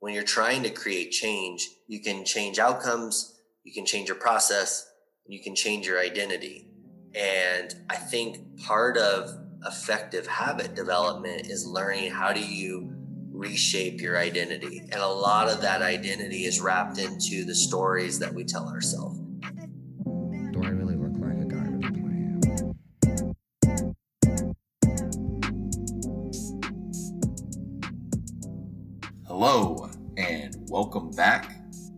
when you're trying to create change, you can change outcomes, you can change your process, you can change your identity. And I think part of effective habit development is learning how do you reshape your identity. And a lot of that identity is wrapped into the stories that we tell ourselves. Do I really look like a guy with a plan? Hello, and welcome back.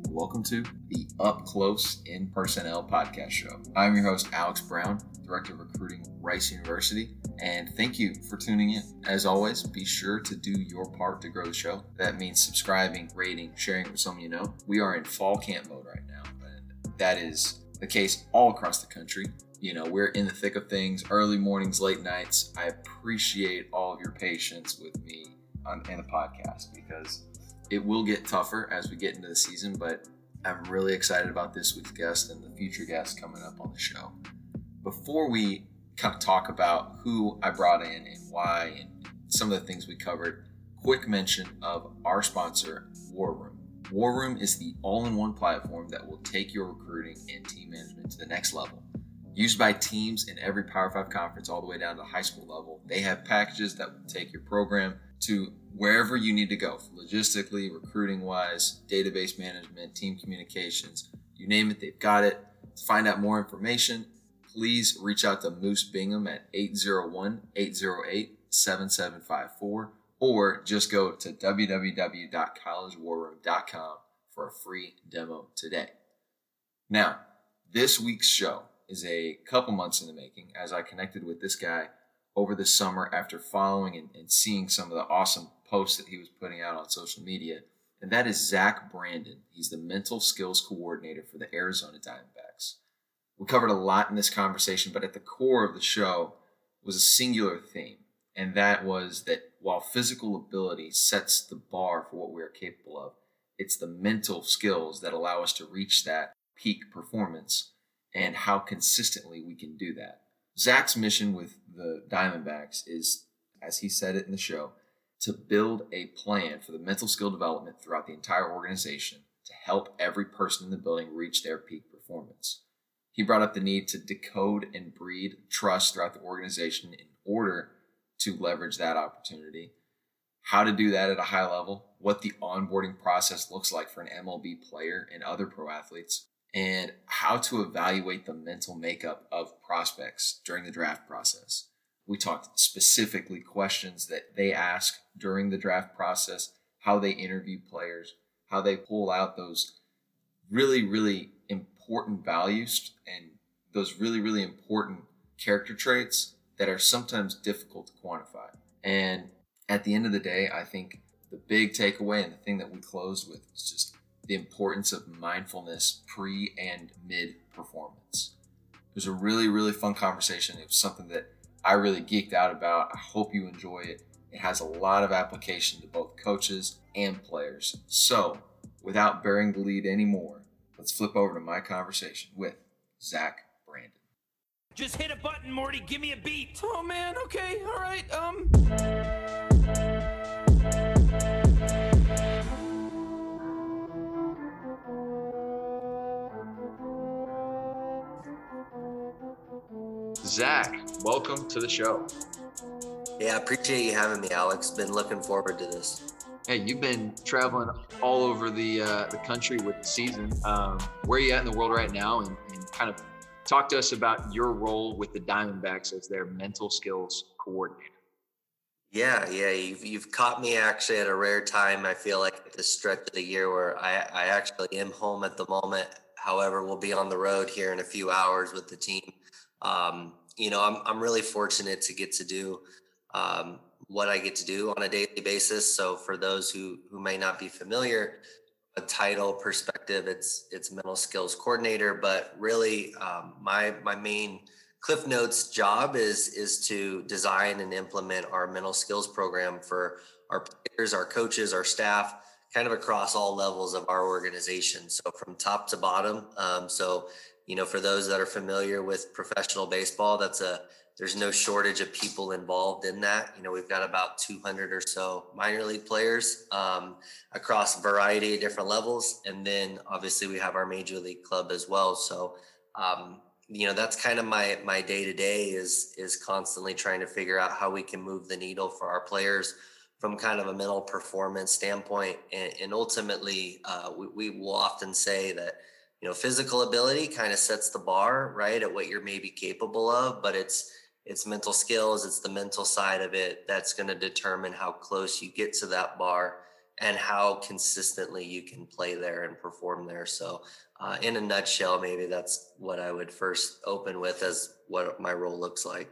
Welcome to the Up Close in Personnel podcast show. I'm your host, Alex Brown, Director of Recruiting, Rice University, and thank you for tuning in. As always, be sure to do your part to grow the show. That means subscribing, rating, sharing with someone you know. We are in fall camp mode right now, and that is the case all across the country. You know, we're in the thick of things, early mornings, late nights. I appreciate all of your patience with me on in the podcast because it will get tougher as we get into the season, but I'm really excited about this week's guest and the future guests coming up on the show. Before we kind of talk about who I brought in and why and some of the things we covered, quick mention of our sponsor, War Room. War Room is the all in one platform that will take your recruiting and team management to the next level. Used by teams in every Power 5 conference all the way down to high school level, they have packages that will take your program to wherever you need to go, logistically, recruiting wise, database management, team communications, you name it, they've got it. To find out more information, please reach out to Moose Bingham at 801 808 7754 or just go to www.collegewarroom.com for a free demo today. Now, this week's show is a couple months in the making as I connected with this guy over the summer after following and, and, seeing some of the awesome posts that he was putting out on social media. And that is Zach Brandon. He's the mental skills coordinator for the Arizona Diamondbacks. We covered a lot in this conversation, but at the core of the show was a singular theme. And that was that while physical ability sets the bar for what we are capable of, it's the mental skills that allow us to reach that peak performance and how consistently we can do that. Zach's mission with the Diamondbacks is, as he said it in the show, to build a plan for the mental skill development throughout the entire organization to help every person in the building reach their peak performance. He brought up the need to decode and breed trust throughout the organization in order to leverage that opportunity, how to do that at a high level, what the onboarding process looks like for an MLB player and other pro athletes, and how to evaluate the mental makeup of prospects during the draft process. We talked specifically questions that they ask during the draft process, how they interview players, how they pull out those really, really important values and those really, really important character traits that are sometimes difficult to quantify. And at the end of the day, I think the big takeaway and the thing that we closed with is just the importance of mindfulness pre and mid performance. It was a really, really fun conversation. It was something that I really geeked out about. I hope you enjoy it. It has a lot of application to both coaches and players. So, without bearing the lead anymore, let's flip over to my conversation with Zach Brandon. Just hit a button, Morty. Give me a beat. Oh man. Okay. All right. Um. Zach, welcome to the show. Yeah, I appreciate you having me, Alex. Been looking forward to this. Hey, you've been traveling all over the uh, the country with the season. Um, where are you at in the world right now? And, and kind of talk to us about your role with the Diamondbacks as their mental skills coordinator. Yeah, yeah, you've you've caught me actually at a rare time. I feel like at this stretch of the year where I I actually am home at the moment. However, we'll be on the road here in a few hours with the team. Um, you know, I'm I'm really fortunate to get to do um, what I get to do on a daily basis. So for those who who may not be familiar, a title perspective, it's it's mental skills coordinator. But really, um, my my main Cliff Notes job is is to design and implement our mental skills program for our players, our coaches, our staff, kind of across all levels of our organization. So from top to bottom. Um, so you know, for those that are familiar with professional baseball, that's a there's no shortage of people involved in that. You know, we've got about 200 or so minor league players um, across variety of different levels, and then obviously we have our major league club as well. So, um, you know, that's kind of my my day to day is is constantly trying to figure out how we can move the needle for our players from kind of a mental performance standpoint, and, and ultimately, uh, we, we will often say that you know physical ability kind of sets the bar right at what you're maybe capable of but it's it's mental skills it's the mental side of it that's going to determine how close you get to that bar and how consistently you can play there and perform there. So uh, in a nutshell maybe that's what i would first open with as what my role looks like.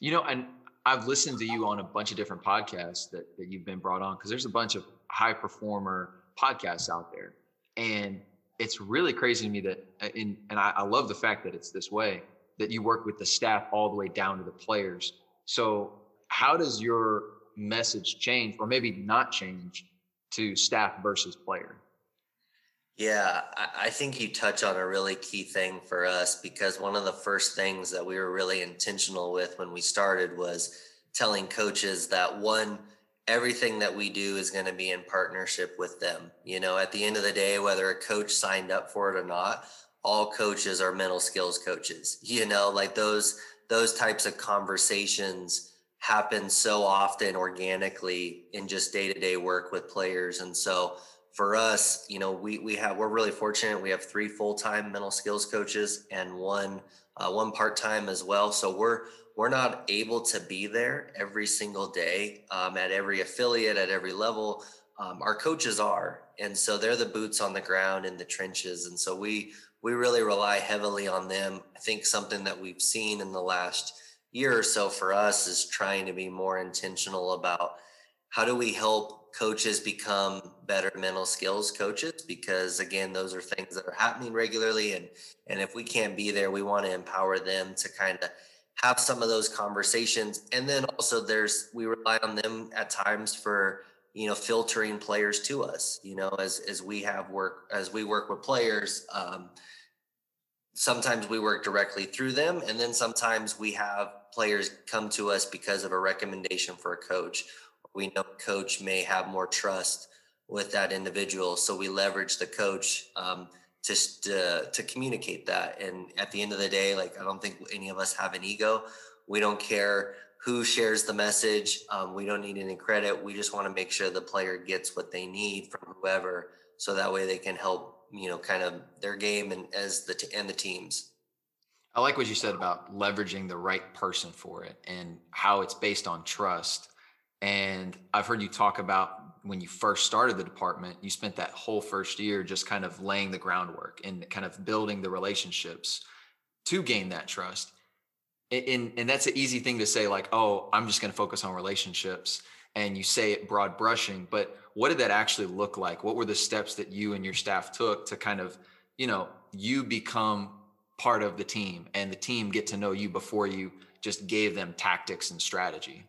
You know and i've listened to you on a bunch of different podcasts that, that you've been brought on because there's a bunch of high performer podcasts out there. And it's really crazy to me that uh, in and I, I love the fact that it's this way that you work with the staff all the way down to the players. So how does your message change or maybe not change to staff versus player? Yeah, I think you touch on a really key thing for us because one of the first things that we were really intentional with when we started was telling coaches that one, everything that we do is going to be in partnership with them. You know, at the end of the day, whether a coach signed up for it or not, all coaches are mental skills coaches. You know, like those those types of conversations happen so often organically in just day-to-day work with players and so for us you know we we have we're really fortunate we have three full-time mental skills coaches and one uh, one part-time as well so we're we're not able to be there every single day um, at every affiliate at every level um, our coaches are and so they're the boots on the ground in the trenches and so we we really rely heavily on them. I think something that we've seen in the last year or so for us is trying to be more intentional about how do we help coaches become better mental skills coaches because again those are things that are happening regularly and and if we can't be there we want to empower them to kind of have some of those conversations and then also there's we rely on them at times for you know filtering players to us you know as as we have work as we work with players um, sometimes we work directly through them and then sometimes we have players come to us because of a recommendation for a coach. We know coach may have more trust with that individual so we leverage the coach um, to, to to communicate that and at the end of the day like i don't think any of us have an ego we don't care who shares the message um, we don't need any credit we just want to make sure the player gets what they need from whoever so that way they can help you know kind of their game and as the t- and the teams. I like what you said about leveraging the right person for it and how it's based on trust. And I've heard you talk about when you first started the department, you spent that whole first year just kind of laying the groundwork and kind of building the relationships to gain that trust. And, and that's an easy thing to say, like, oh, I'm just going to focus on relationships. And you say it broad brushing, but what did that actually look like? What were the steps that you and your staff took to kind of, you know, you become part of the team and the team get to know you before you just gave them tactics and strategy?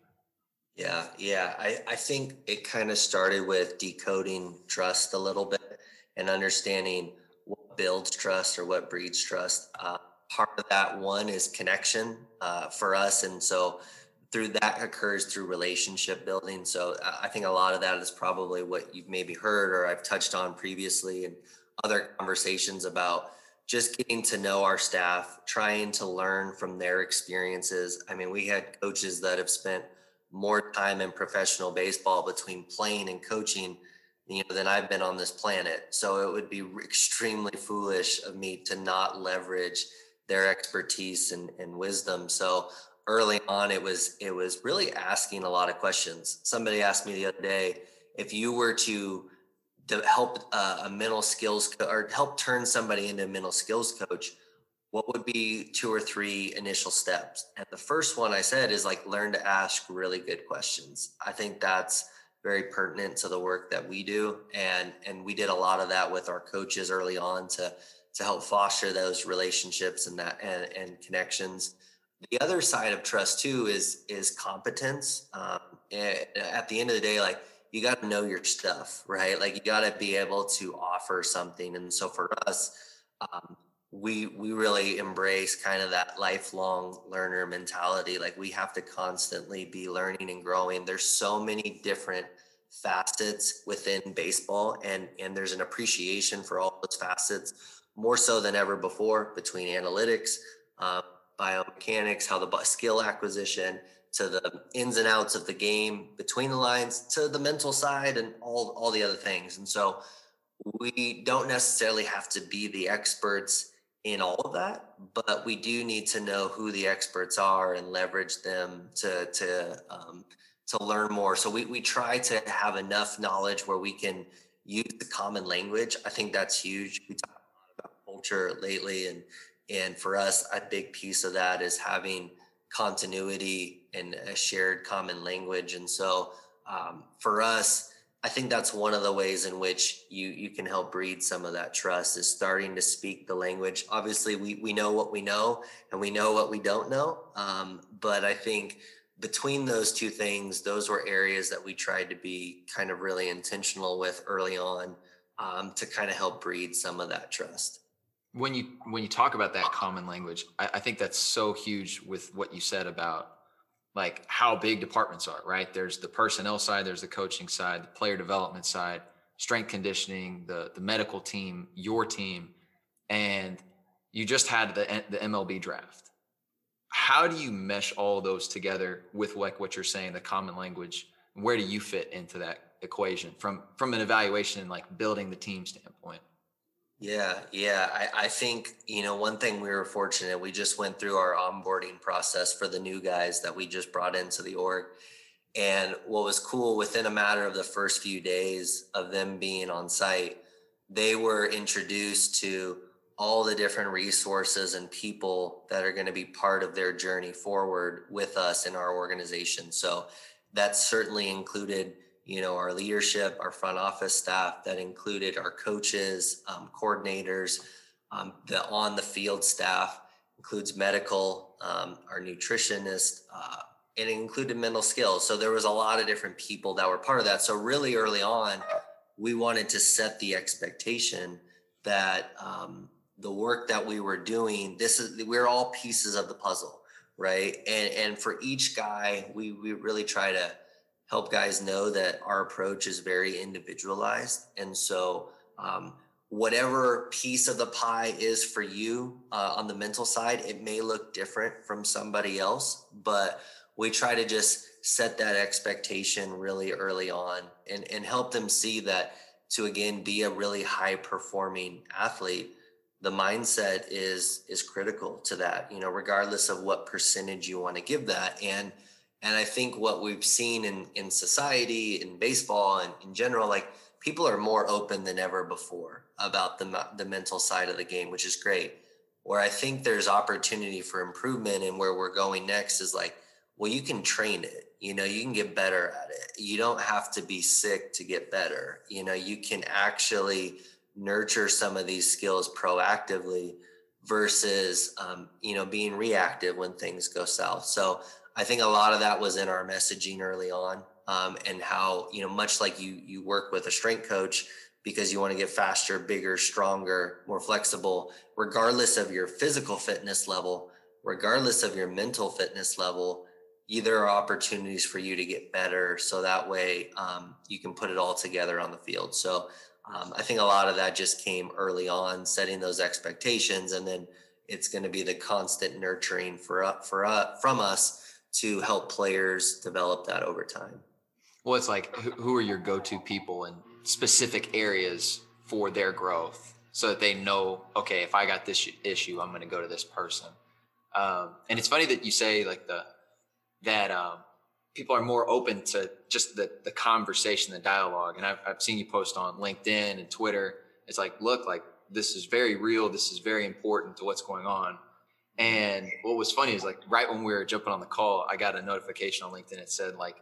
Yeah, yeah. I, I think it kind of started with decoding trust a little bit and understanding what builds trust or what breeds trust. Uh, part of that one is connection uh, for us. And so through that occurs through relationship building. So I think a lot of that is probably what you've maybe heard or I've touched on previously in other conversations about just getting to know our staff, trying to learn from their experiences. I mean, we had coaches that have spent more time in professional baseball between playing and coaching you know than I've been on this planet. So it would be extremely foolish of me to not leverage their expertise and, and wisdom. So early on it was it was really asking a lot of questions somebody asked me the other day if you were to, to help uh, a mental skills co- or help turn somebody into a mental skills coach what would be two or three initial steps? And the first one i said is like learn to ask really good questions. I think that's very pertinent to the work that we do and and we did a lot of that with our coaches early on to to help foster those relationships and that and, and connections. The other side of trust too is is competence. Um, at the end of the day like you got to know your stuff right? Like you got to be able to offer something. And so for us um, we we really embrace kind of that lifelong learner mentality. Like we have to constantly be learning and growing. There's so many different facets within baseball and and there's an appreciation for all those facets more so than ever before between analytics uh, biomechanics how the skill acquisition to the ins and outs of the game between the lines to the mental side and all all the other things. And so we don't necessarily have to be the experts in all of that, but we do need to know who the experts are and leverage them to to um, to learn more. So we we try to have enough knowledge where we can use the common language. I think that's huge. We talk a lot about culture lately, and and for us, a big piece of that is having continuity and a shared common language. And so um, for us I think that's one of the ways in which you you can help breed some of that trust is starting to speak the language. Obviously, we we know what we know and we know what we don't know, um, but I think between those two things, those were areas that we tried to be kind of really intentional with early on um, to kind of help breed some of that trust. When you when you talk about that common language, I, I think that's so huge with what you said about like how big departments are, right? There's the personnel side, there's the coaching side, the player development side, strength conditioning, the the medical team, your team, and you just had the the MLB draft. How do you mesh all those together with like what you're saying, the common language? Where do you fit into that equation from from an evaluation and like building the team standpoint? Yeah, yeah. I, I think, you know, one thing we were fortunate, we just went through our onboarding process for the new guys that we just brought into the org. And what was cool within a matter of the first few days of them being on site, they were introduced to all the different resources and people that are going to be part of their journey forward with us in our organization. So that certainly included you know our leadership our front office staff that included our coaches um, coordinators um, the on the field staff includes medical um, our nutritionist uh, and it included mental skills. So there was a lot of different people that were part of that. So really early on we wanted to set the expectation that um, the work that we were doing this is we're all pieces of the puzzle right? And and for each guy we we really try to help guys know that our approach is very individualized. And so, um, whatever piece of the pie is for you uh, on the mental side, it may look different from somebody else, but we try to just set that expectation really early on and, and help them see that to again be a really high performing athlete the mindset is is critical to that you know regardless of what percentage you want to give that and and I think what we've seen in, in society, in baseball, and in general, like people are more open than ever before about the, the mental side of the game, which is great. Where I think there's opportunity for improvement and where we're going next is like, well, you can train it. You know, you can get better at it. You don't have to be sick to get better. You know, you can actually nurture some of these skills proactively versus, um, you know, being reactive when things go south. So I think a lot of that was in our messaging early on, um, and how you know much like you you work with a strength coach because you want to get faster, bigger, stronger, more flexible, regardless of your physical fitness level, regardless of your mental fitness level. Either are opportunities for you to get better, so that way um, you can put it all together on the field. So um, I think a lot of that just came early on, setting those expectations, and then it's going to be the constant nurturing for for uh, from us to help players develop that over time? Well, it's like who are your go-to people in specific areas for their growth, so that they know, okay, if I got this issue, I'm going to go to this person. Um, and it's funny that you say like the that um, people are more open to just the the conversation, the dialogue. And I've, I've seen you post on LinkedIn and Twitter. It's like, look, like this is very real. This is very important to what's going on. And what was funny is like right when we were jumping on the call, I got a notification on LinkedIn. It said like,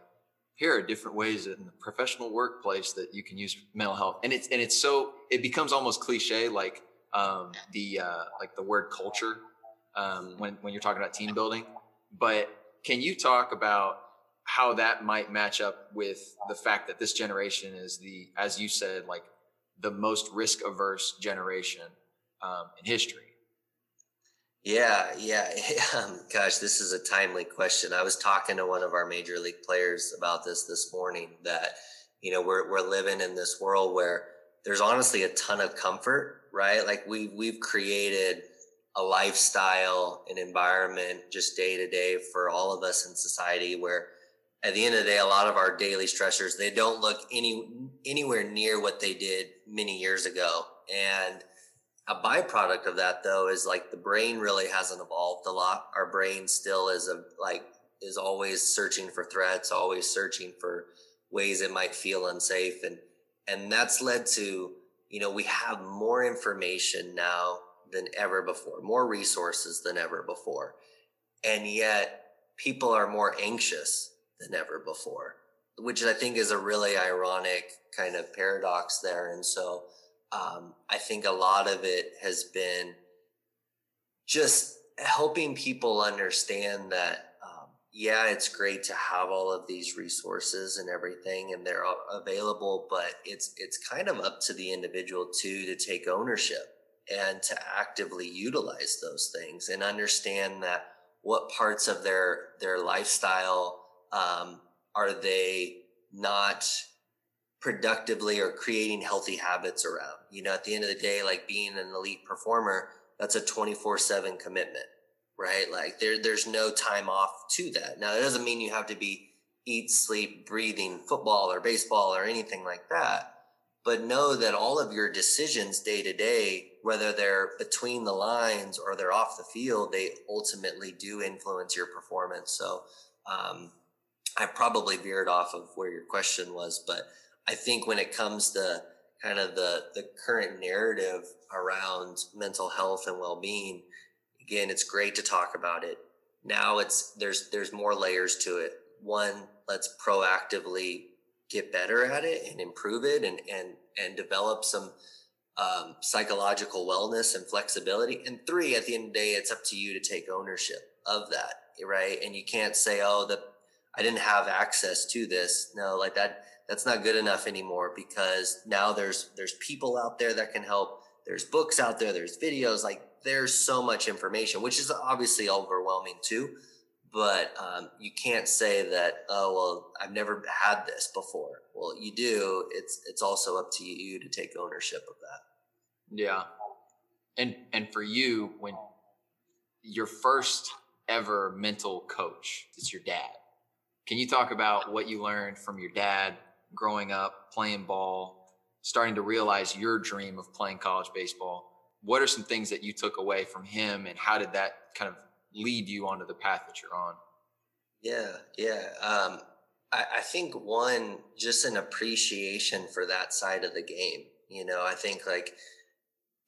here are different ways in the professional workplace that you can use mental health. And it's and it's so it becomes almost cliche like um, the uh, like the word culture um, when when you're talking about team building. But can you talk about how that might match up with the fact that this generation is the, as you said, like the most risk averse generation um, in history? Yeah, yeah. Gosh, this is a timely question. I was talking to one of our major league players about this this morning. That you know we're we're living in this world where there's honestly a ton of comfort, right? Like we we've created a lifestyle, an environment, just day to day for all of us in society where at the end of the day, a lot of our daily stressors, they don't look any anywhere near what they did many years ago. And a byproduct of that though is like the brain really hasn't evolved a lot. Our brain still is a like is always searching for threats, always searching for ways it might feel unsafe. And and that's led to, you know, we have more information now than ever before, more resources than ever before. And yet people are more anxious than ever before, which I think is a really ironic kind of paradox there. And so um, I think a lot of it has been just helping people understand that, um, yeah, it's great to have all of these resources and everything, and they're available, but it's it's kind of up to the individual too to take ownership and to actively utilize those things and understand that what parts of their their lifestyle um, are they not productively or creating healthy habits around. You know, at the end of the day, like being an elite performer, that's a 24 seven commitment, right? Like there, there's no time off to that. Now, it doesn't mean you have to be eat, sleep, breathing football or baseball or anything like that. But know that all of your decisions day to day, whether they're between the lines or they're off the field, they ultimately do influence your performance. So, um, I probably veered off of where your question was, but I think when it comes to kind of the the current narrative around mental health and well-being, again, it's great to talk about it. Now it's there's there's more layers to it. One, let's proactively get better at it and improve it and and and develop some um, psychological wellness and flexibility. And three, at the end of the day, it's up to you to take ownership of that, right? And you can't say, "Oh, the I didn't have access to this." No, like that that's not good enough anymore because now there's there's people out there that can help. There's books out there. There's videos. Like there's so much information which is obviously overwhelming too. But um, you can't say that oh well i've never had this before. Well you do. It's it's also up to you to take ownership of that. Yeah. And and for you when your first ever mental coach is your dad can you talk about what you learned from your dad growing up, playing ball, starting to realize your dream of playing college baseball. What are some things that you took away from him, and how did that kind of lead you onto the path that you're on? Yeah, yeah. Um, I, I think one, just an appreciation for that side of the game. You know, I think like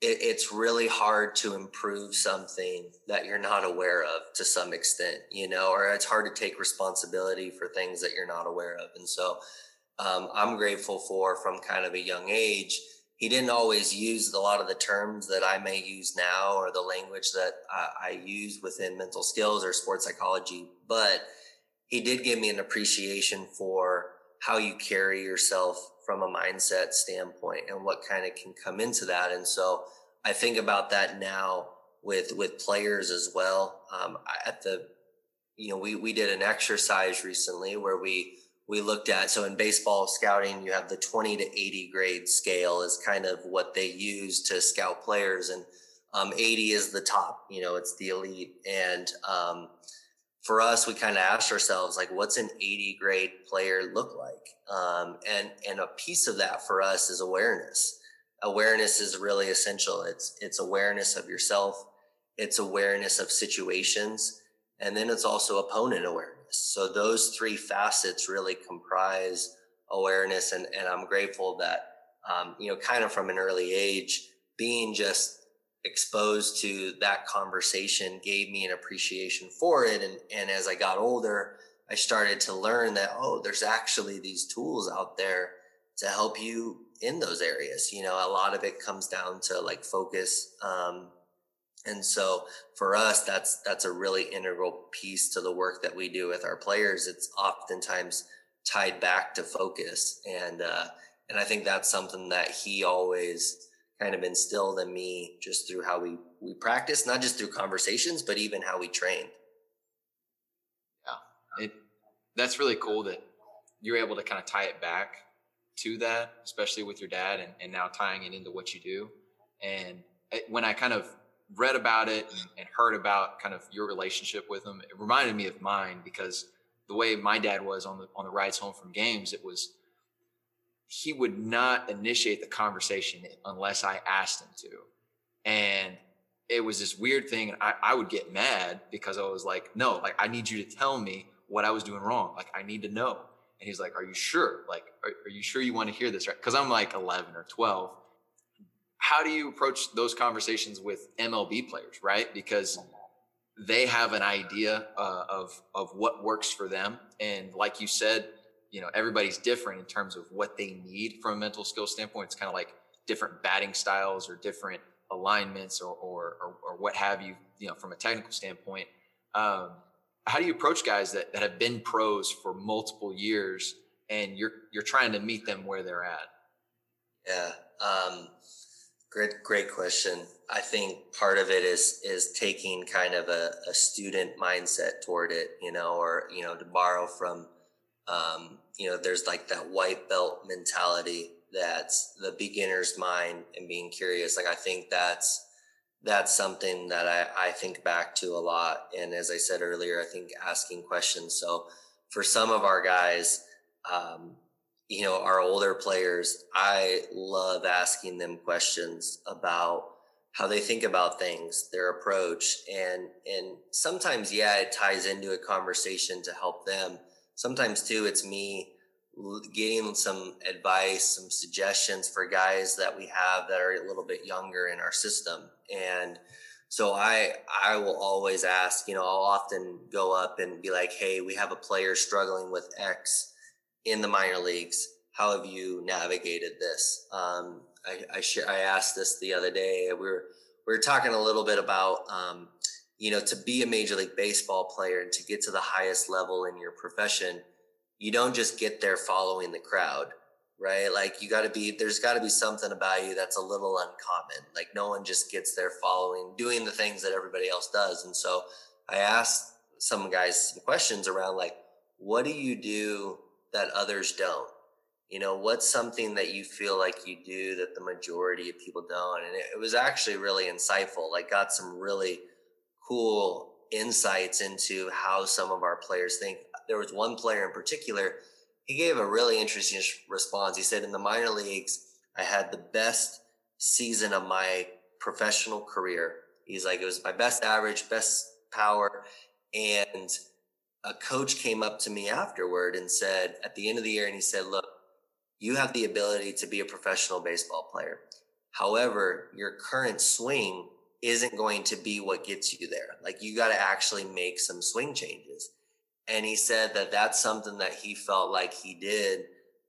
it, it's really hard to improve something that you're not aware of to some extent, you know, or it's hard to take responsibility for things that you're not aware of. And so um, I'm grateful for from kind of a young age. He didn't always use a lot of the terms that I may use now or the language that I, I use within mental skills or sports psychology, but he did give me an appreciation for how you carry yourself from a mindset standpoint and what kind of can come into that. And so I think about that now with with players as well. Um, at the, you know, we we did an exercise recently where we we looked at. So in baseball scouting you have the 20 to 80 grade scale is kind of what they use to scout players. And um, 80 is the top you know it's the elite. And um, for us we kind of asked ourselves like what's an 80 grade player look like? Um, and and a piece of that for us is awareness. Awareness is really essential. It's it's awareness of yourself. It's awareness of situations and then it's also opponent awareness so those three facets really comprise awareness, and, and I'm grateful that um, you know, kind of from an early age, being just exposed to that conversation gave me an appreciation for it. And, and as I got older, I started to learn that, oh, there's actually these tools out there to help you in those areas. You know, a lot of it comes down to like focus, um, and so for us, that's that's a really integral piece to the work that we do with our players. It's oftentimes tied back to focus, and uh, and I think that's something that he always kind of instilled in me just through how we we practice, not just through conversations, but even how we train. Yeah, it that's really cool that you're able to kind of tie it back to that, especially with your dad, and, and now tying it into what you do. And when I kind of read about it and, heard about kind of your relationship with him, it reminded me of mine because the way my dad was on the on the rides home from games, it was he would not initiate the conversation unless I asked him to. And it was this weird thing. And I, I would get mad because I was like, no, like I need you to tell me what I was doing wrong. Like I need to know. And he's like, are you sure? Like, are, are you sure you want to hear this? Right. Cause I'm like 11 or 12. How do you approach those conversations with MLB players? Right. Because they have an idea uh, of, of what works for them. And like you said, you know everybody's different in terms of what they need from a mental skill standpoint it's kind of like different batting styles or different alignments or, or, or, or what have you you know from a technical standpoint um, how do you approach guys that, that have been pros for multiple years and you're you're trying to meet them where they're at yeah um, great great question i think part of it is is taking kind of a, a student mindset toward it you know or you know to borrow from um, you know, there's like that white belt mentality that's the beginner's mind and being curious. Like I think that's that's something that I, I think back to a lot. And as I said earlier, I think asking questions. So for some of our guys, um, you know, our older players, I love asking them questions about how they think about things, their approach, and and sometimes, yeah, it ties into a conversation to help them. Sometimes too it's me getting some advice some suggestions for guys that we have that are a little bit younger in our system. And so i i will always ask you know i'll often go up and be like hey we have a player struggling with x in the minor leagues how have you navigated this um, I, I, sh- I asked this the other day we were we were talking a little bit about um, you know, to be a major league baseball player and to get to the highest level in your profession, you don't just get there following the crowd, right? Like you got to be, there's got to be something about you that's a little uncommon. Like no one just gets there following, doing the things that everybody else does. And so I asked some guys some questions around like, what do you do that others don't? You know, what's something that you feel like you do that the majority of people don't? And it, it was actually really insightful. Like got some really, cool insights into how some of our players think. There was one player in particular, he gave a really interesting response. He said, In the minor leagues, I had the best season of my professional career. He's like, It was my best average, best power. And a coach came up to me afterward and said, at the end of the year, and he said, Look, you have the ability to be a professional baseball player. However, your current swing isn't going to be what gets you there. Like you got to actually make some swing changes. And he said that that's something that he felt like he did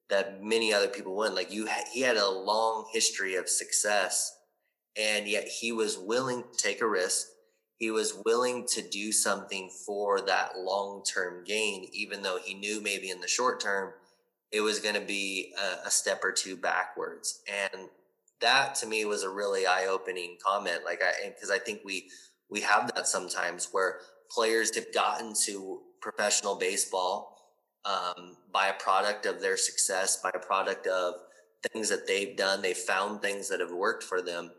that many other people wouldn't. Like you, he had a long history of success, and yet he was willing to take a risk. He was willing to do something for that long term gain, even though he knew maybe in the short term it was going to be a, a step or two backwards. And that to me was a really eye-opening comment like i because i think we we have that sometimes where players have gotten to professional baseball um, by a product of their success by a product of things that they've done they found things that have worked for them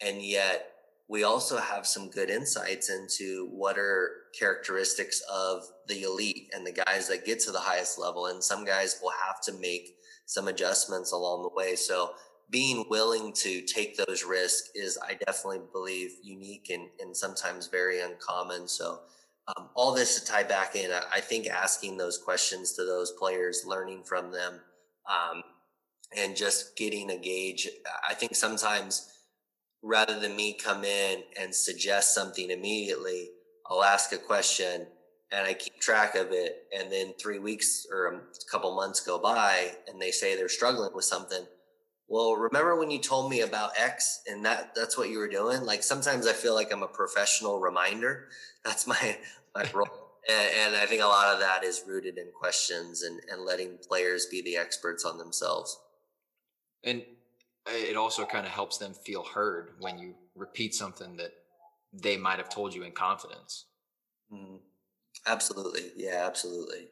and yet we also have some good insights into what are characteristics of the elite and the guys that get to the highest level and some guys will have to make some adjustments along the way so being willing to take those risks is, I definitely believe, unique and, and sometimes very uncommon. So, um, all this to tie back in, I, I, think asking those questions to those players, learning from them, um, and just getting a gauge. I think sometimes rather than me come in and suggest something immediately, I'll ask a question and I keep track of it. And then three weeks or a couple months go by and they say they're struggling with something. Well remember when you told me about x and that that's what you were doing? Like sometimes i feel like i'm a professional reminder. That's my my role. And, and, i think a lot of that is rooted in questions and and letting players be the experts on themselves. And it also kind of helps them feel heard when you repeat something that they might have told you in confidence. Mm, absolutely. Yeah, absolutely.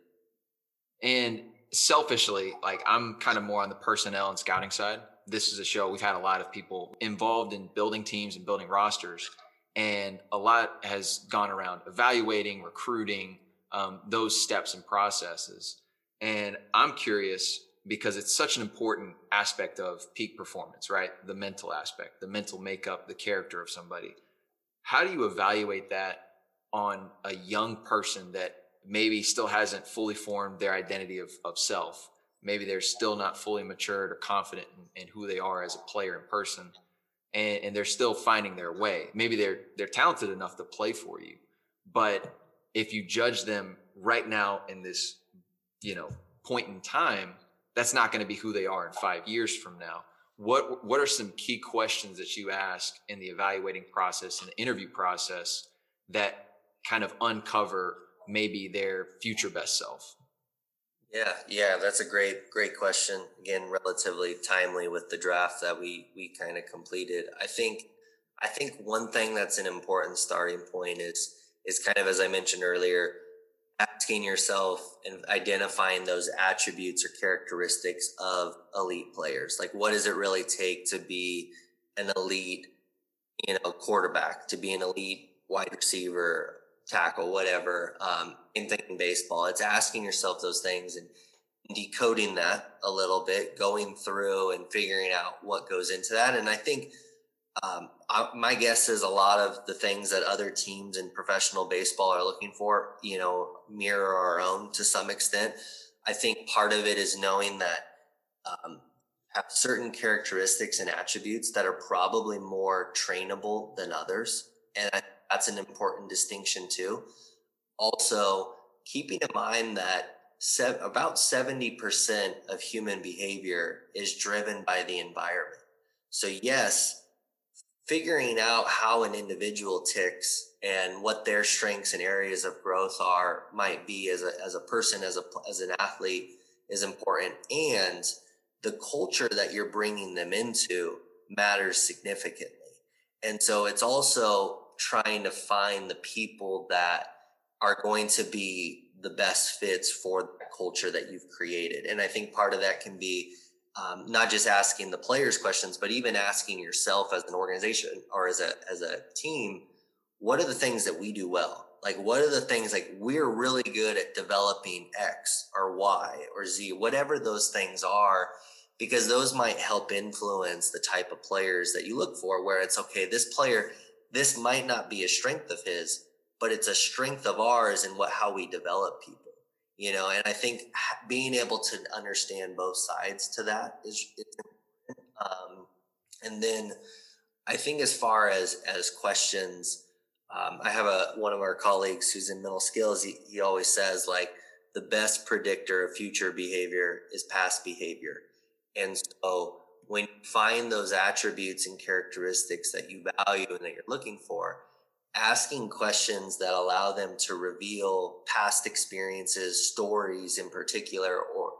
And selfishly, like I'm kind of more on the personnel and scouting side. This is a show we've had a lot of people involved in building teams and building rosters, and a lot has gone around evaluating, recruiting, um, those steps and processes. And I'm curious because it's such an important aspect of peak performance, right? The mental aspect, the mental makeup, the character of somebody. How do you evaluate that on a young person that maybe still hasn't fully formed their identity of, of self? Maybe they're still not fully matured or confident in, in who they are as a player and person. And, and they're still finding their way. Maybe they're they're talented enough to play for you, but if you judge them right now in this, you know, point in time, that's not going to be who they are in five years from now. What what are some key questions that you ask in the evaluating process and the interview process that kind of uncover maybe their future best self? Yeah, yeah, that's a great, great question. Again, relatively timely with the draft that we we kind of completed. I think, I think one thing that's an important starting point is is kind of as I mentioned earlier, asking yourself and identifying those attributes or characteristics of elite players. Like, what does it really take to be an elite, you know, quarterback, to be an elite wide receiver, tackle, whatever, um, in baseball? It's asking yourself those things and decoding that a little bit, going through and figuring out what goes into that. And I think um, I, my guess is a lot of the things that other teams in professional baseball are looking for, you know, mirror our own to some extent. I think part of it is knowing that um, have certain characteristics and attributes that are probably more trainable than others, and I, that's an important distinction too. Also, keeping in mind that se- about seventy percent of human behavior is driven by the environment. So yes, figuring out how an individual ticks and what their strengths and areas of growth are might be as a, as a person as a as an athlete is important. And the culture that you're bringing them into matters significantly. And so it's also trying to find the people that are going to be the best fits for the culture that you've created. And i think part of that can be um, not just asking the players questions, but even asking yourself as an organization or as a as a team, what are the things that we do well? Like, what are the things like we're really good at developing X or Y or Z, whatever those things are, because those might help influence the type of players that you look for. Where it's okay, this player, this might not be a strength of his, but it's a strength of ours in what how we develop people you know and i think being able to understand both sides to that is, is um, and then i think as far as as questions um, i have a one of our colleagues who's in mental skills he, he always says like the best predictor of future behavior is past behavior and so when you find those attributes and characteristics that you value and that you're looking for asking questions that allow them to reveal past experiences, stories in particular, or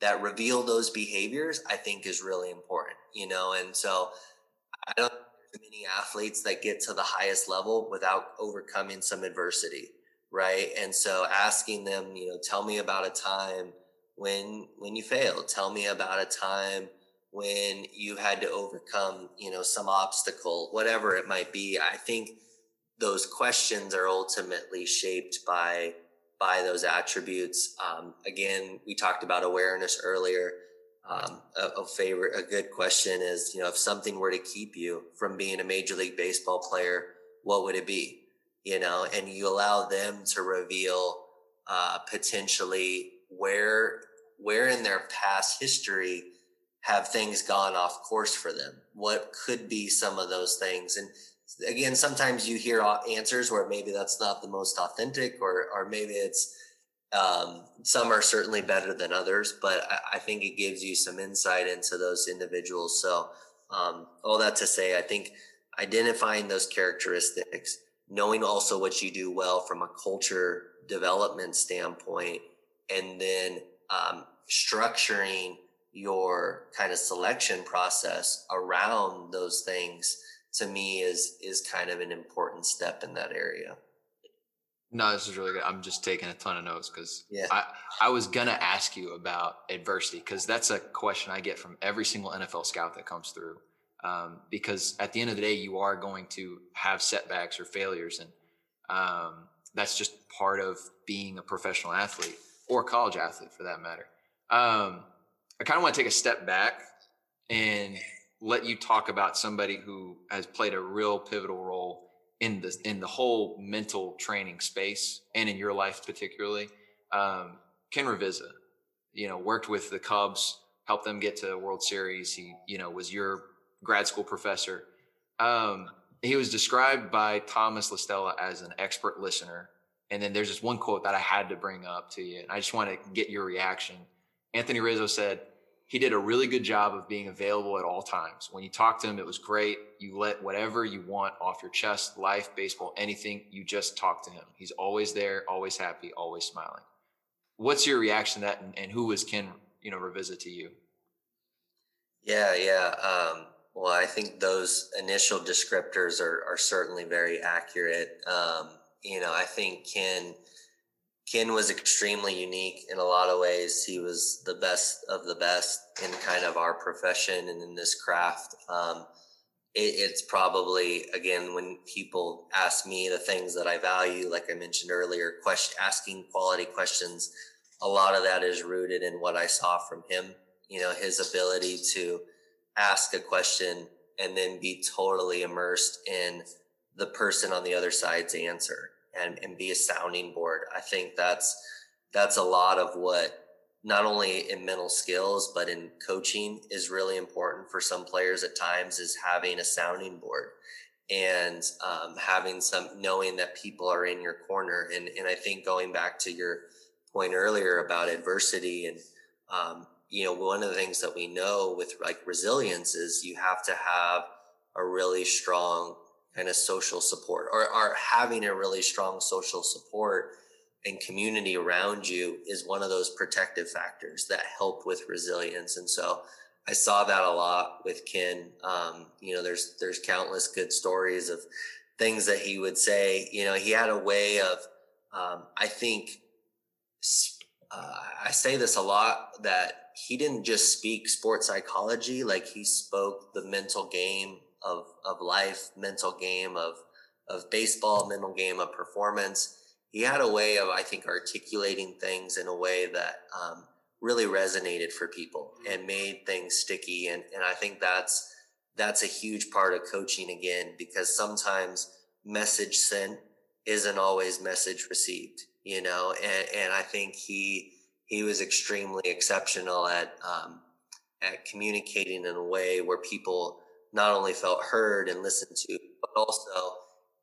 that reveal those behaviors, I think is really important, you know? And so many athletes that get to the highest level without overcoming some adversity, right? And so asking them, you know, tell me about a time when when you failed. Tell me about a time when you had to overcome, you know, some obstacle, whatever it might be. I think those questions are ultimately shaped by by those attributes. Um, again, we talked about awareness earlier. Um, a, a, favorite, a good question is, you know, if something were to keep you from being a major league baseball player, what would it be? You know, and you allow them to reveal uh, potentially where where in their past history have things gone off course for them. What could be some of those things? And again, sometimes you hear answers where maybe that's not the most authentic, or or maybe it's um, some are certainly better than others, but I, I, think it gives you some insight into those individuals. So, um, all that to say, I think identifying those characteristics, knowing also what you do well from a culture development standpoint, and then um, structuring your kind of selection process around those things to me is is kind of an important step in that area. No, this is really good. I'm just taking a ton of notes because Yeah. I, I was gonna ask you about adversity because that's a question I get from every single NFL scout that comes through. Um, because at the end of the day, you are going to have setbacks or failures, and um, that's just part of being a professional athlete or a college athlete for that matter. Um, I kind of want to take a step back and let you talk about somebody who has played a real pivotal role in the in the whole mental training space and in your life particularly. Um, Ken Ravizza, you know, worked with the Cubs, helped them get to the World Series. He, you know, was your grad school professor. Um, he was described by Thomas Listella as an expert listener. And then there's this one quote that I had to bring up to you, and I just want to get your reaction. Anthony Rizzo said, he did a really good job of being available at all times. When you talked to him, it was great. You let whatever you want off your chest, life, baseball, anything, you just talk to him. He's always there, always happy, always smiling. What's your reaction to that? And, and who was Ken, you know, Ravizza to you? Yeah, yeah. Um, well, I think those initial descriptors are, are certainly very accurate. Um, you know, I think Ken Ken was extremely unique in a lot of ways. He was the best of the best in kind of our profession and in this craft. Um, it, it's probably again when people ask me the things that I value, like I mentioned earlier, question asking quality questions. A lot of that is rooted in what I saw from him. You know, his ability to ask a question and then be totally immersed in the person on the other side's answer and, and be a sounding board. I think that's that's a lot of what not only in mental skills but in coaching is really important for some players at times is having a sounding board and um, having some knowing that people are in your corner and and I think going back to your point earlier about adversity and um, you know one of the things that we know with like resilience is you have to have a really strong kind of social support or, or having a really strong social support and community around you is one of those protective factors that help with resilience. And so i saw that a lot with ken. Um, you know there's there's countless good stories of things that he would say. You know he had a way of um, i think uh, i say this a lot that he didn't just speak sports psychology like he spoke the mental game of of life, mental game of of baseball, mental game of performance. He had a way of, I think, articulating things in a way that um, really resonated for people and made things sticky. And and I think that's that's a huge part of coaching again because sometimes message sent isn't always message received. You know, and and I think he he was extremely exceptional at um, at communicating in a way where people not only felt heard and listened to, but also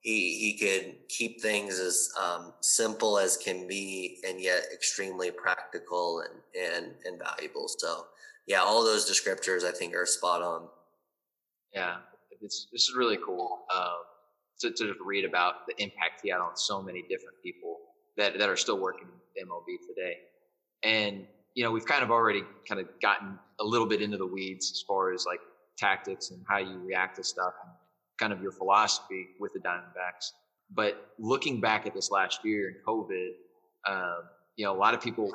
he he could keep things as um, simple as can be, and yet extremely practical and and and valuable. So yeah, all those descriptors I think are spot on. Yeah, it's this is really cool um, to, to just read about the impact he had on so many different people that that are still working in MLB today, and you know we've kind of already kind of gotten a little bit into the weeds as far as like tactics and how you react to stuff and kind of your philosophy with the Diamondbacks. But looking back at this last year in COVID, um, you know, a lot of people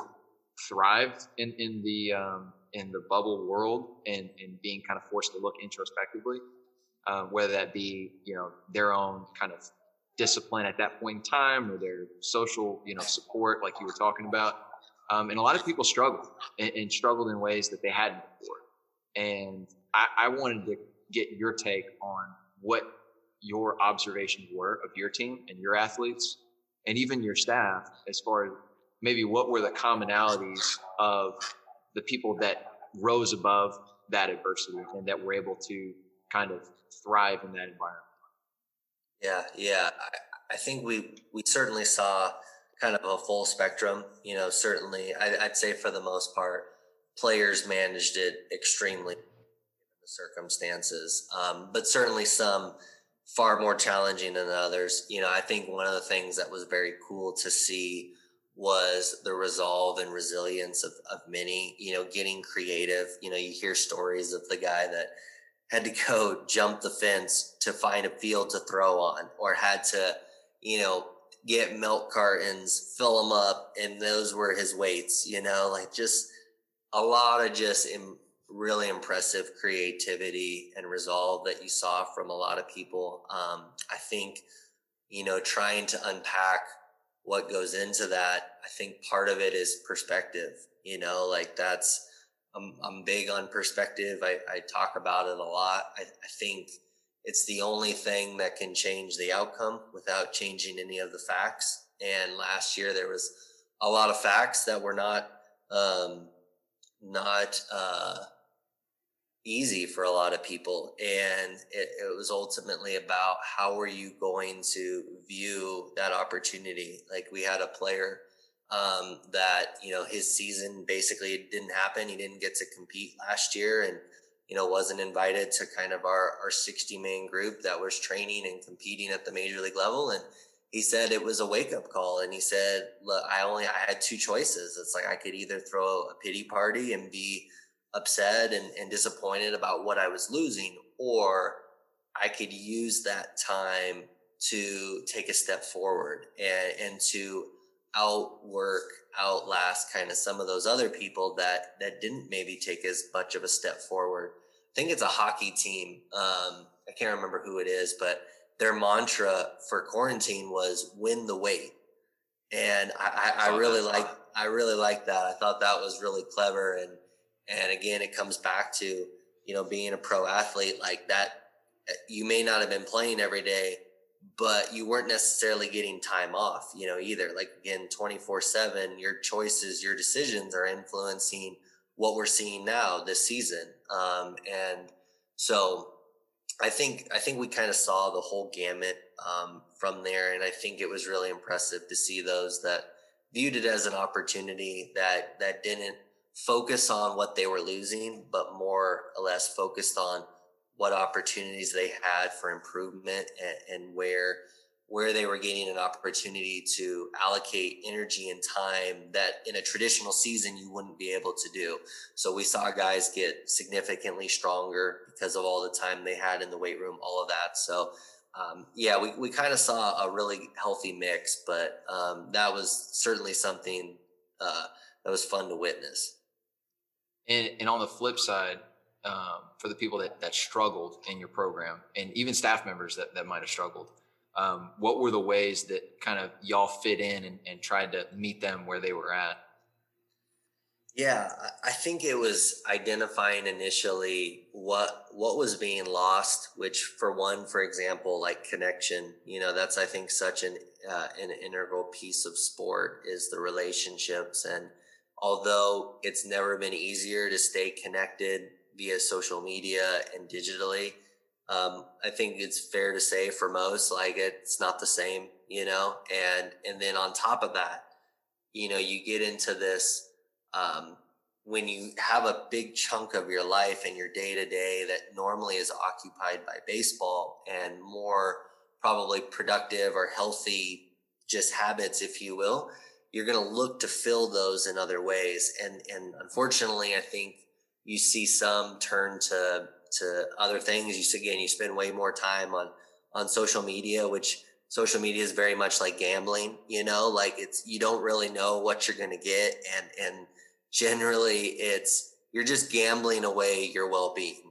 thrived in, in the um, in the bubble world and, and being kind of forced to look introspectively, uh, whether that be you know their own kind of discipline at that point in time or their social you know support, like you were talking about. Um, and a lot of people struggled and, and struggled in ways that they hadn't before. And I, I wanted to get your take on what your observations were of your team and your athletes and even your staff as far as maybe what were the commonalities of the people that rose above that adversity and that were able to kind of thrive in that environment Yeah, yeah. I, I think we we certainly saw kind of a full spectrum. You know, certainly I, I'd say for the most part, players managed it extremely the circumstances, um, but certainly some far more challenging than others. You know, I think one of the things that was very cool to see was the resolve and resilience of, of many, you know, getting creative. You know, you hear stories of the guy that had to go jump the fence to find a field to throw on or had to, you know, get milk cartons, fill them up, and those were his weights, you know, like just a lot of just really impressive creativity and resolve that you saw from a lot of people. Um, I think, you know, trying to unpack what goes into that, I think part of it is perspective, you know, like that's, I'm, I'm big on perspective. I, I talk about it a lot. I, I think it's the only thing that can change the outcome without changing any of the facts. And last year there was a lot of facts that were not, um, not, uh, easy for a lot of people and it, it, was ultimately about how are you going to view that opportunity? Like we had a player um, that you know his season basically didn't happen. He didn't get to compete last year and you know wasn't invited to kind of our our 60 man group that was training and competing at the major league level and he said it was a wake up call and he said look i only i had two choices. It's like i could either throw a pity party and be upset and, and disappointed about what I was losing, or I could use that time to take a step forward and, and to outwork, outlast kind of some of those other people that that didn't maybe take as much of a step forward. I think it's a hockey team. Um, I can't remember who it is, but their mantra for quarantine was "win the weight," and I, I, I really like I really like that. I thought that was really clever and and again, it comes back to, you know, being a pro athlete like that. You may not have been playing every day, but you weren't necessarily getting time off, you know, either. Like again, 24 7, your choices, your decisions are influencing what we're seeing now this season. Um, and so I think I think we kind of saw the whole gamut um, from there, and I think it was really impressive to see those that viewed it as an opportunity that that didn't focus on what they were losing, but more or less focused on what opportunities they had for improvement and, and where where they were getting an opportunity to allocate energy and time that in a traditional season you wouldn't be able to do. So we saw guys get significantly stronger because of all the time they had in the weight room, all of that. So um, yeah, we, we kind of saw a really healthy mix, but um, that was certainly something uh, that was fun to witness. And, and on the flip side, um, for the people that, that struggled in your program and even staff members that, that might have struggled, um, what were the ways that kind of y'all fit in and, and tried to meet them where they were at? Yeah, I think it was identifying initially what what was being lost. Which, for one, for example, like connection. You know, that's I think such an uh, an integral piece of sport is the relationships and although it's never been easier to stay connected via social media and digitally, um, I think it's fair to say for most, like it's not the same, you know. And and then on top of that, you know, you get into this um, when you have a big chunk of your life and your day to day that normally is occupied by baseball and more probably productive or healthy just habits, if you will you're going to look to fill those in other ways. And, and unfortunately, I think you see some turn to, to other things. You again, you spend way more time on, on social media, which social media is very much like gambling, you know, like it's, you don't really know what you're going to get. And, and generally it's, you're just gambling away your well-being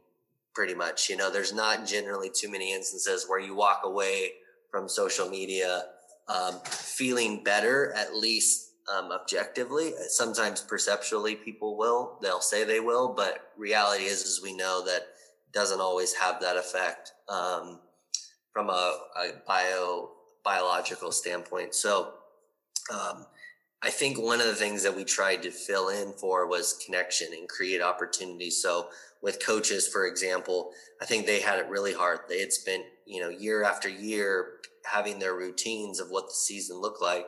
pretty much. You know, there's not generally too many instances where you walk away from social media um, feeling better, at least um, objectively. Sometimes perceptually, people will. They'll say they will, but reality is, is we know that doesn't always have that effect um, from a, a, bio biological standpoint. So. Um, I think one of the things that we tried to fill in for was connection and create opportunities. So with coaches, for example, I think they had it really hard. They had spent, you know, year after year having their routines of what the season looked like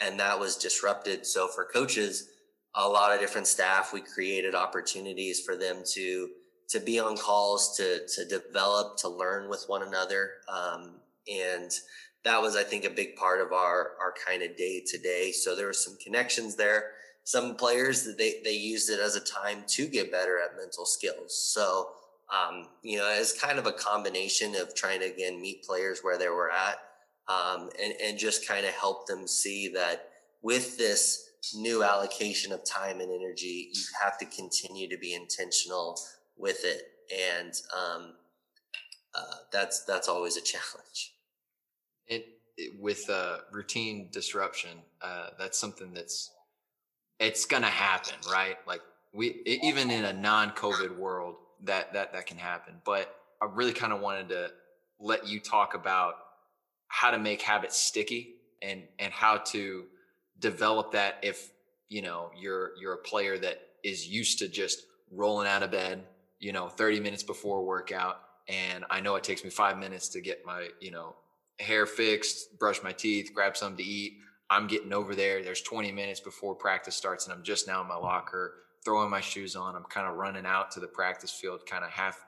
and that was disrupted so for coaches a lot of different staff we created opportunities for them to to be on calls to to develop to learn with one another um, and that was, I think, a big part of our our kind of day to day. So there were some connections there. Some players that they they used it as a time to get better at mental skills. So um, you know, it's kind of a combination of trying to again meet players where they were at, um, and and just kind of help them see that with this new allocation of time and energy, you have to continue to be intentional with it, and um, uh, that's that's always a challenge. It, it with uh, routine disruption, uh, that's something that's it's gonna happen, right? Like we even in a non-COVID world, that that that can happen. But I really kind of wanted to let you talk about how to make habits sticky and and how to develop that if you know you're you're a player that is used to just rolling out of bed you know 30 minutes before workout. And i know it takes me five minutes to get my you know hair fixed brush my teeth grab something to eat. I'm getting over there. There's 20 minutes before practice starts and i'm just now in my locker throwing my shoes on. I'm kind of running out to the practice field kind of half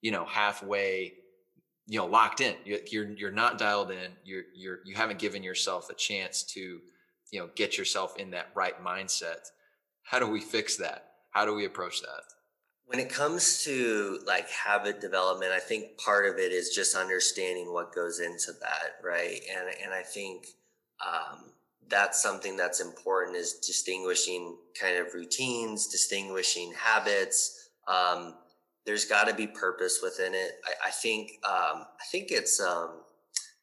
you know halfway you know locked in. You're you're not dialed in. You're you're you haven't given yourself a chance to you know get yourself in that right mindset. How do we fix that? How do we approach that? When it comes to like habit development i think part of it is just understanding what goes into that right? And and i think um, that's something that's important is distinguishing kind of routines distinguishing habits um, there's got to be purpose within it i, I think um, i think it's um,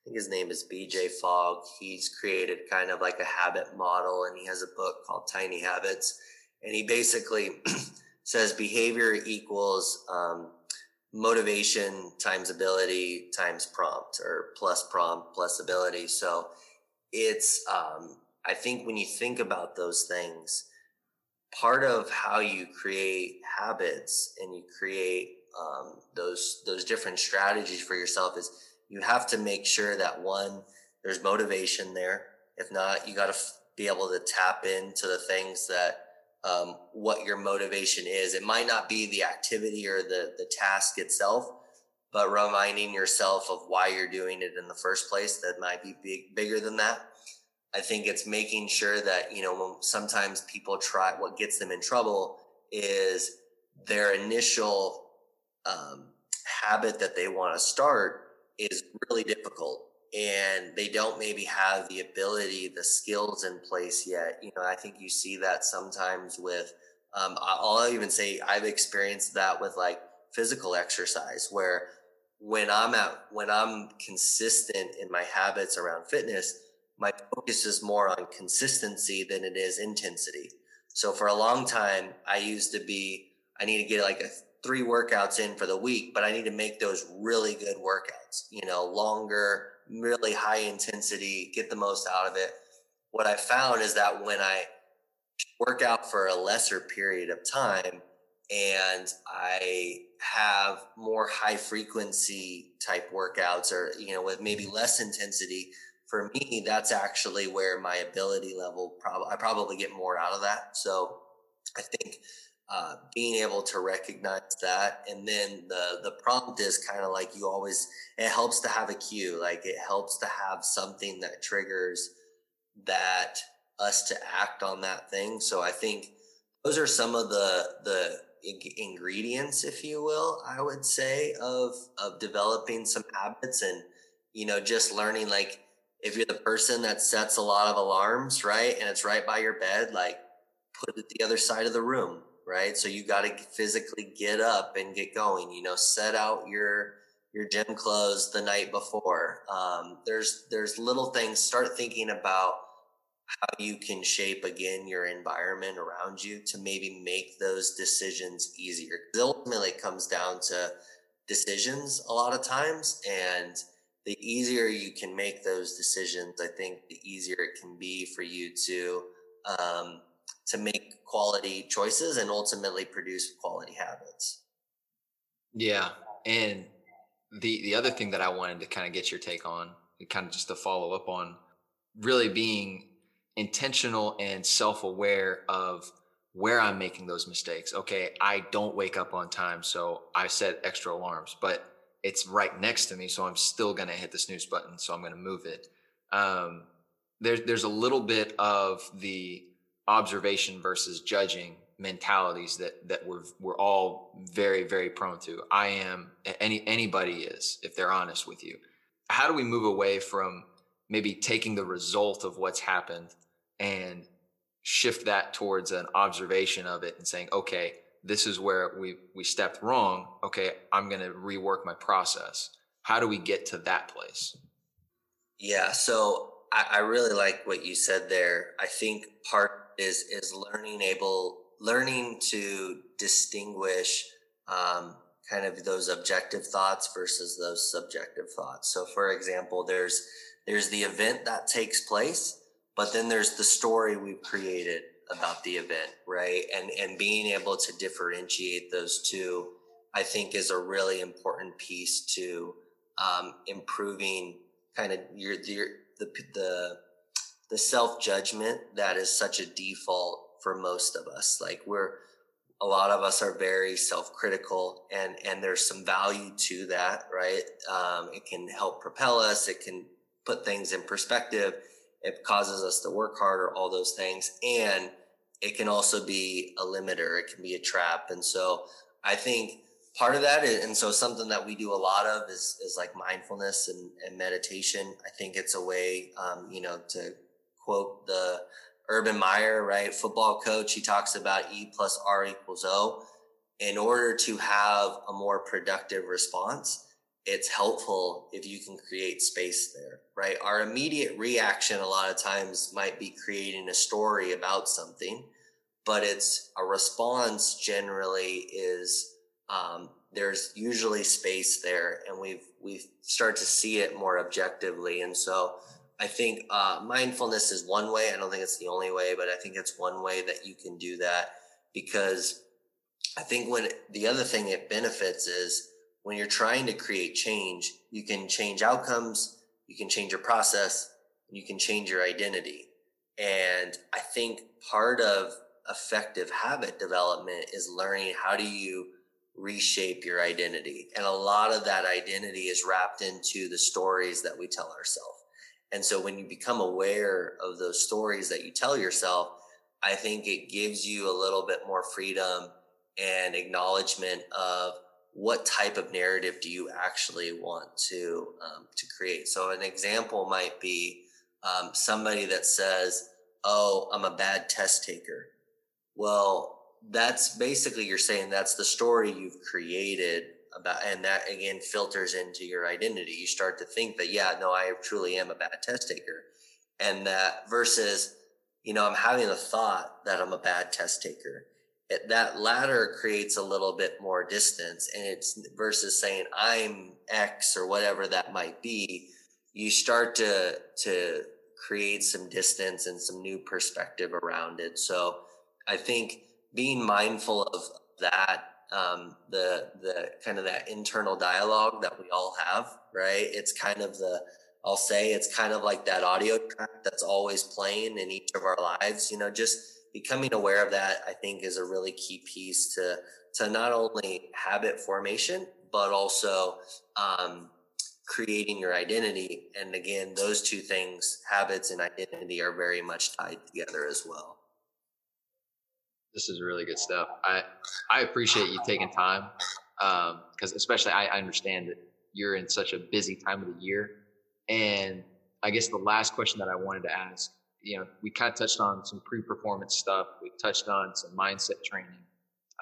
I think his name is BJ Fogg. He's created kind of like a habit model and he has a book called Tiny Habits. And he basically says behavior equals um, motivation times ability times prompt or plus prompt plus ability. So it's, um, I think when you think about those things, part of how you create habits and you create um, those those different strategies for yourself is you have to make sure that one, there's motivation there. If not, you got to f- be able to tap into the things that um, what your motivation is. It might not be the activity or the the task itself, but reminding yourself of why you're doing it in the first place. That might be big, bigger than that. I think it's making sure that you know sometimes people try what gets them in trouble is their initial um, habit that they want to start is really difficult. And they don't maybe have the ability the skills in place yet. You know i think you see that sometimes with um, i'll even say i've experienced that with like physical exercise where when i'm at when i'm consistent in my habits around fitness my focus is more on consistency than it is intensity so for a long time i used to be i need to get like a three workouts in for the week, but I need to make those really good workouts, you know, longer, really high intensity, get the most out of it. What I found is that when I work out for a lesser period of time and I have more high frequency type workouts or, you know, with maybe less intensity, for me, that's actually where my ability level probably, I probably get more out of that. So I think uh, being able to recognize that and then the the prompt is kind of like you always it helps to have a cue like it helps to have something that triggers that us to act on that thing so i think those are some of the the ingredients if you will i would say of of developing some habits and you know just learning like if you're the person that sets a lot of alarms right and it's right by your bed like put it the other side of the room right? So you got to physically get up and get going. You know, set out your your gym clothes the night before. Um, there's there's little things. Start thinking about how you can shape again your environment around you to maybe make those decisions easier. Because ultimately, it comes down to decisions a lot of times, and the easier you can make those decisions, I think the easier it can be for you to um, to make quality choices and ultimately produce quality habits. Yeah. And the the other thing that I wanted to kind of get your take on, kind of just to follow up on really being intentional and self-aware of where I'm making those mistakes. Okay, I don't wake up on time, so I set extra alarms. But it's right next to me, so I'm still going to hit the snooze button. So I'm going to move it. Um, there's there's a little bit of the observation versus judging mentalities that that we're we're all very very prone to. I am any anybody is if they're honest with you. How do we move away from maybe taking the result of what's happened and shift that towards an observation of it and saying, okay, this is where we we stepped wrong. Okay, I'm going to rework my process. How do we get to that place? Yeah, so I, I really like what you said there. I think part is is learning able learning to distinguish um, kind of those objective thoughts versus those subjective thoughts. So, for example, there's there's the event that takes place, but then there's the story we've created about the event, right? And and being able to differentiate those two, I think, is a really important piece to um, improving kind of your, your the the the self judgment that is such a default for most of us. Like we're a lot of us are very self-critical and and there's some value to that right um, it can help propel us it can put things in perspective it causes us to work harder all those things. And it can also be a limiter it can be a trap. And so i think part of that is, and so something that we do a lot of is is like mindfulness and, and meditation. I think it's a way um, you know to quote the Urban Meyer, right, football coach, he talks about E plus R equals O. In order to have a more productive response, it's helpful if you can create space there, right? Our immediate reaction a lot of times might be creating a story about something, but it's a response generally is um, there's usually space there, and we've we've start to see it more objectively, and so I think uh, mindfulness is one way. I don't think it's the only way, but I think it's one way that you can do that because I think when the other thing it benefits is when you're trying to create change, you can change outcomes, you can change your process, you can change your identity. And I think part of effective habit development is learning how do you reshape your identity. And a lot of that identity is wrapped into the stories that we tell ourselves. And so when you become aware of those stories that you tell yourself, I think it gives you a little bit more freedom and acknowledgement of what type of narrative do you actually want to um, to create. So an example might be um, somebody that says, "Oh, I'm a bad test taker." Well, that's basically you're saying that's the story you've created about and that again filters into your identity you start to think that yeah no i truly am a bad test taker and that versus you know i'm having a thought that i'm a bad test taker that ladder creates a little bit more distance and it's versus saying i'm x or whatever that might be you start to to create some distance and some new perspective around it so i think being mindful of that um, the the kind of that internal dialogue that we all have, right? It's kind of the I'll say it's kind of like that audio track that's always playing in each of our lives. You know, just becoming aware of that, I think, is a really key piece to to not only habit formation but also um, creating your identity. And again, those two things, habits and identity, are very much tied together as well this is really good stuff. I I appreciate you taking time because um, especially I, I understand that you're in such a busy time of the year. And I guess the last question that I wanted to ask, you know, we kind of touched on some pre-performance stuff. We touched on some mindset training.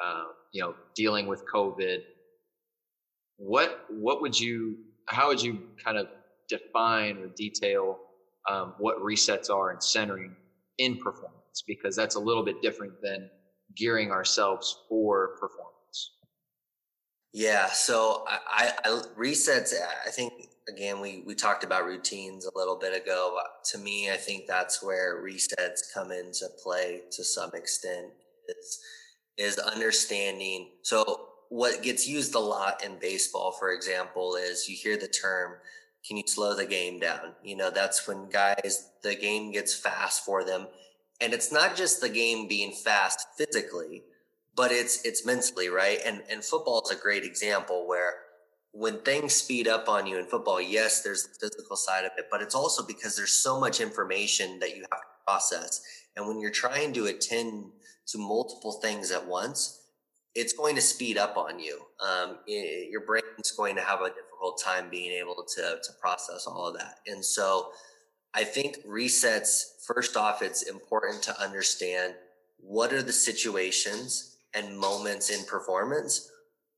Uh, you know, dealing with COVID. What what would you? How would you kind of define or detail um, what resets are and centering in performance? Because that's a little bit different than gearing ourselves for performance? Yeah, so I, I, I resets. I think again we we talked about routines a little bit ago. To me, I think that's where resets come into play to some extent. Is is understanding. So what gets used a lot in baseball, for example, is you hear the term can you slow the game down? You know, that's when guys, the game gets fast for them and it's not just the game being fast physically but it's it's mentally right and and football is a great example where when things speed up on you in football, yes, there's the physical side of it, but it's also because there's so much information that you have to process. And when you're trying to attend to multiple things at once, it's going to speed up on you. Um, it, your brain's going to have a difficult time being able to, to process all of that. And so I think resets, first off, it's important to understand what are the situations and moments in performance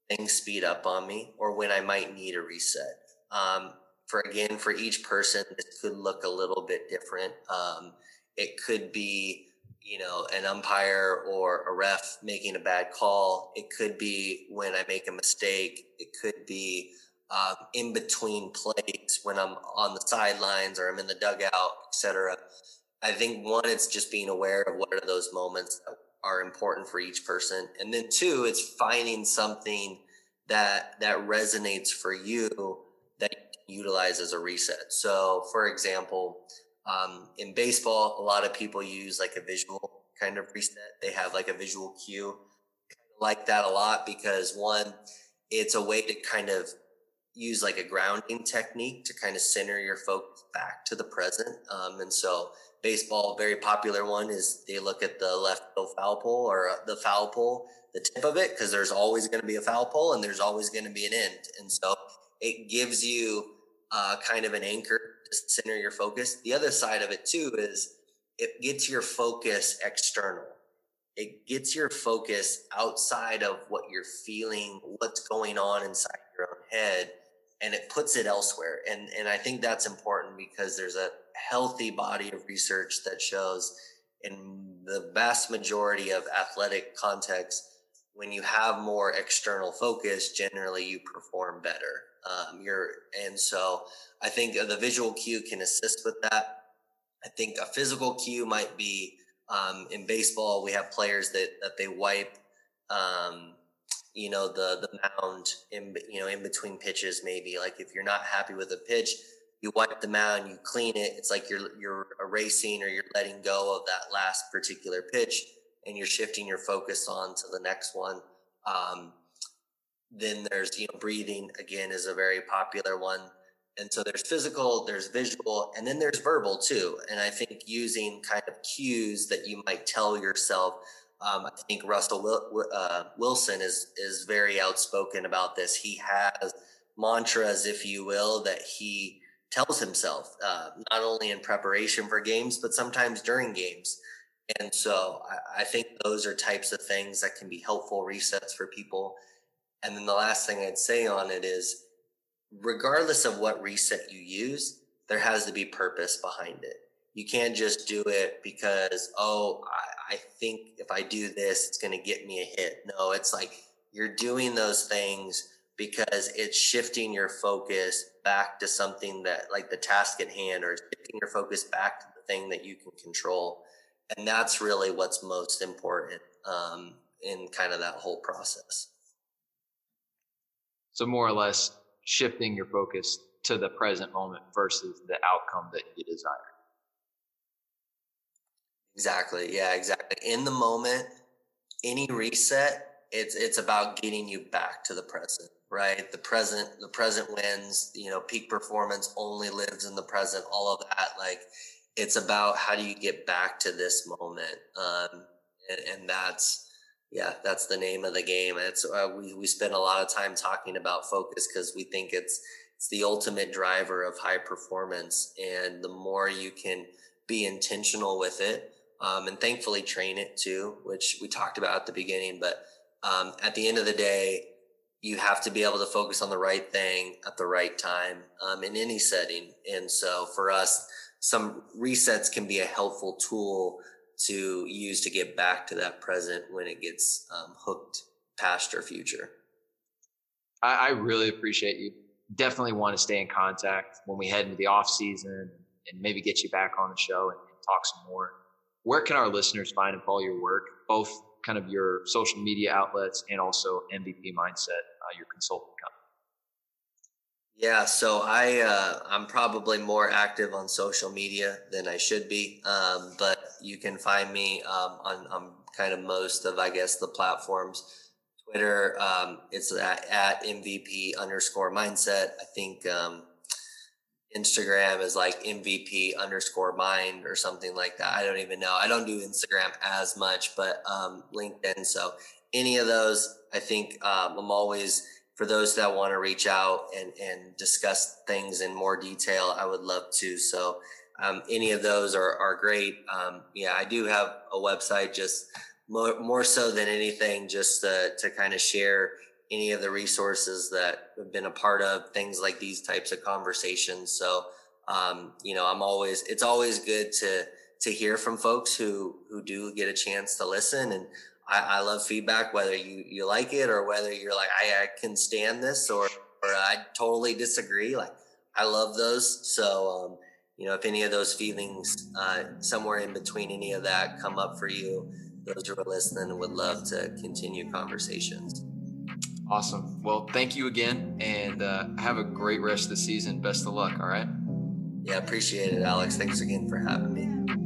things speed up on me or when I might need a reset. Um, for again, for each person, this could look a little bit different. Um, it could be, you know, an umpire or a ref making a bad call. It could be when I make a mistake. It could be um, in between plays when I'm on the sidelines or I'm in the dugout, etc. I think one, it's just being aware of what are those moments that are important for each person. And then two, it's finding something that that resonates for you that you utilize as a reset. So for example, um, in baseball, a lot of people use like a visual kind of reset. They have like a visual cue. like that a lot because one, it's a way to kind of use like a grounding technique to kind of center your focus back to the present. Um, and so baseball, very popular one is they look at the left foul pole or uh, the foul pole, the tip of it, because there's always going to be a foul pole and there's always going to be an end. And so it gives you uh, kind of an anchor to center your focus. The other side of it too is it gets your focus external. It gets your focus outside of what you're feeling, what's going on inside your own head, and it puts it elsewhere. And and I think that's important because there's a healthy body of research that shows in the vast majority of athletic contexts, when you have more external focus, generally you perform better. Um, you're, and so I think the visual cue can assist with that. I think a physical cue might be um, in baseball. We have players that that they wipe, um, you know, the the mound in you know in between pitches. Maybe like if you're not happy with a pitch, you wipe them out and you clean it. It's like you're you're erasing or you're letting go of that last particular pitch, and you're shifting your focus on to the next one. Um, then there's you know breathing again is a very popular one, and so there's physical, there's visual, and then there's verbal too. And I think using kind of cues that you might tell yourself. Um, I think Russell Wil- uh, Wilson is is very outspoken about this. He has mantras, if you will, that he tells himself, uh, not only in preparation for games, but sometimes during games. And so I, I, think those are types of things that can be helpful resets for people. And then the last thing I'd say on it is, regardless of what reset you use, there has to be purpose behind it. You can't just do it because, oh, I, I think if I do this, it's going to get me a hit. No, it's like you're doing those things because it's shifting your focus back to something that like the task at hand or shifting your focus back to the thing that you can control. And that's really what's most important um, in kind of that whole process. So more or less shifting your focus to the present moment versus the outcome that you desire. Exactly. Yeah exactly. In the moment any reset it's it's about getting you back to the present right? The present, the present wins, you know, peak performance only lives in the present, all of that. Like it's about how do you get back to this moment? Um, and, and that's, yeah, that's the name of the game. It's, uh, we, we spend a lot of time talking about focus because we think it's, it's the ultimate driver of high performance. And the more you can be intentional with it, um, and thankfully train it too, which we talked about at the beginning, but, um, at the end of the day, you have to be able to focus on the right thing at the right time um, in any setting. And so for us, some resets can be a helpful tool to use to get back to that present when it gets um, hooked past your future. I, I, really appreciate you. Definitely want to stay in contact when we head into the off season and maybe get you back on the show and, and talk some more. Where can our listeners find and follow your work, both kind of your social media outlets and also MVP Mindset, uh, your consulting company? Yeah, so I uh, I'm probably more active on social media than I should be, um, but you can find me um, on, on kind of most of I guess the platforms: Twitter, um, it's at, at MVP underscore mindset. I think um, Instagram is like MVP underscore mind or something like that. I don't even know. I don't do Instagram as much, but um, LinkedIn. So any of those, I think um, I'm always for those that want to reach out and and discuss things in more detail. I would love to. So um, any of those are are great. Um, yeah, I do have a website just more, more so than anything, just to, to kind of share any of the resources that have been a part of things like these types of conversations. So, um, you know, I'm always, it's always good to, to hear from folks who, who do get a chance to listen. And I, I love feedback, whether you, you like it or whether you're like, I, I can stand this or, or I totally disagree. Like I love those. So, um, you know, if any of those feelings, uh, somewhere in between any of that come up for you, those who are listening would love to continue conversations. Awesome. Well, thank you again and uh, have a great rest of the season. Best of luck. All right. Yeah, appreciate it, Alex. Thanks again for having me.